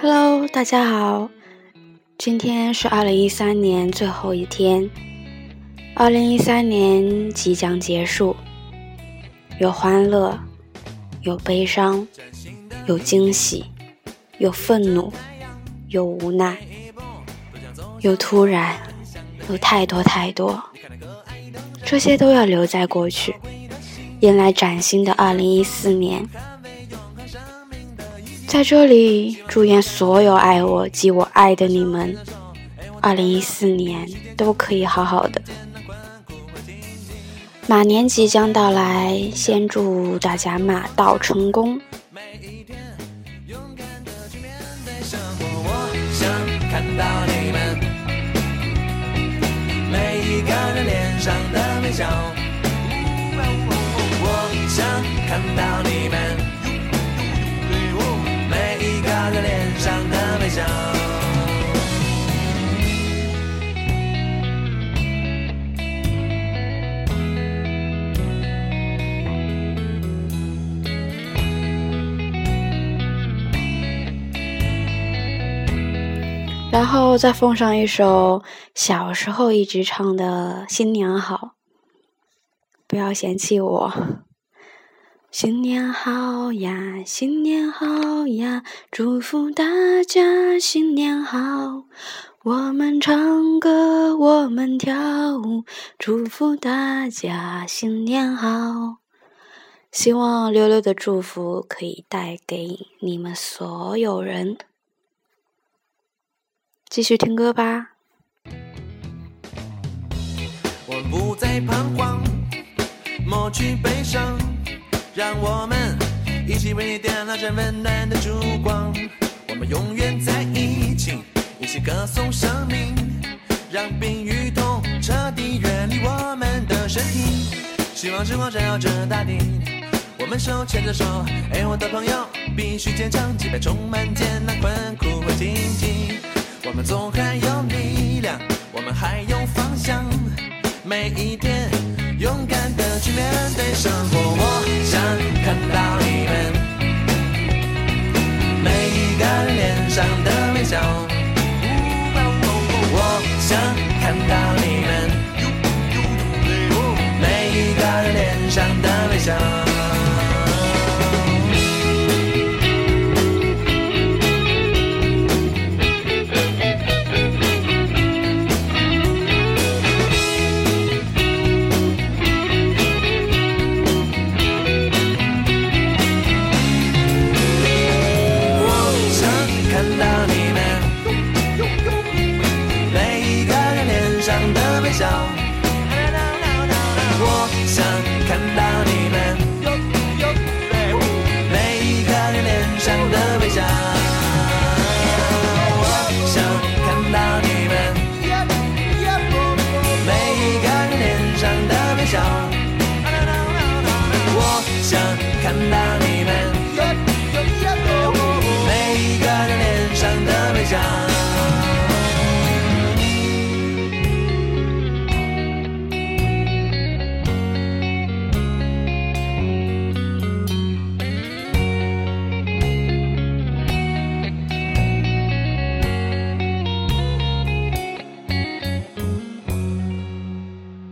Hello，大家好，今天是二零一三年最后一天。二零一三年即将结束，有欢乐，有悲伤，有惊喜，有愤怒，有无奈，有突然，有太多太多，这些都要留在过去，迎来崭新的二零一四年。在这里，祝愿所有爱我及我爱的你们，二零一四年都可以好好的。马年即将到来，先祝大家马到成功。我想看到你们。着脸上的微笑然后再奉上一首小时候一直唱的《新年好》，不要嫌弃我。新年好呀，新年好呀，祝福大家新年好。我们唱歌，我们跳舞，祝福大家新年好。希望六六的祝福可以带给你们所有人。继续听歌吧。我不再彷徨，抹去悲伤。让我们一起为你点亮这温暖的烛光，我们永远在一起，一起歌颂生命，让病与痛彻底远离我们的身体。希望之光照耀着大地，我们手牵着手，哎我的朋友必须坚强，即便充满艰难困苦和荆棘，我们总还有力量，我们还有方向，每一天。勇敢的去面对生活，我想看到你们每一个人脸上的微笑。我想看到你们每一个人脸上的微笑。想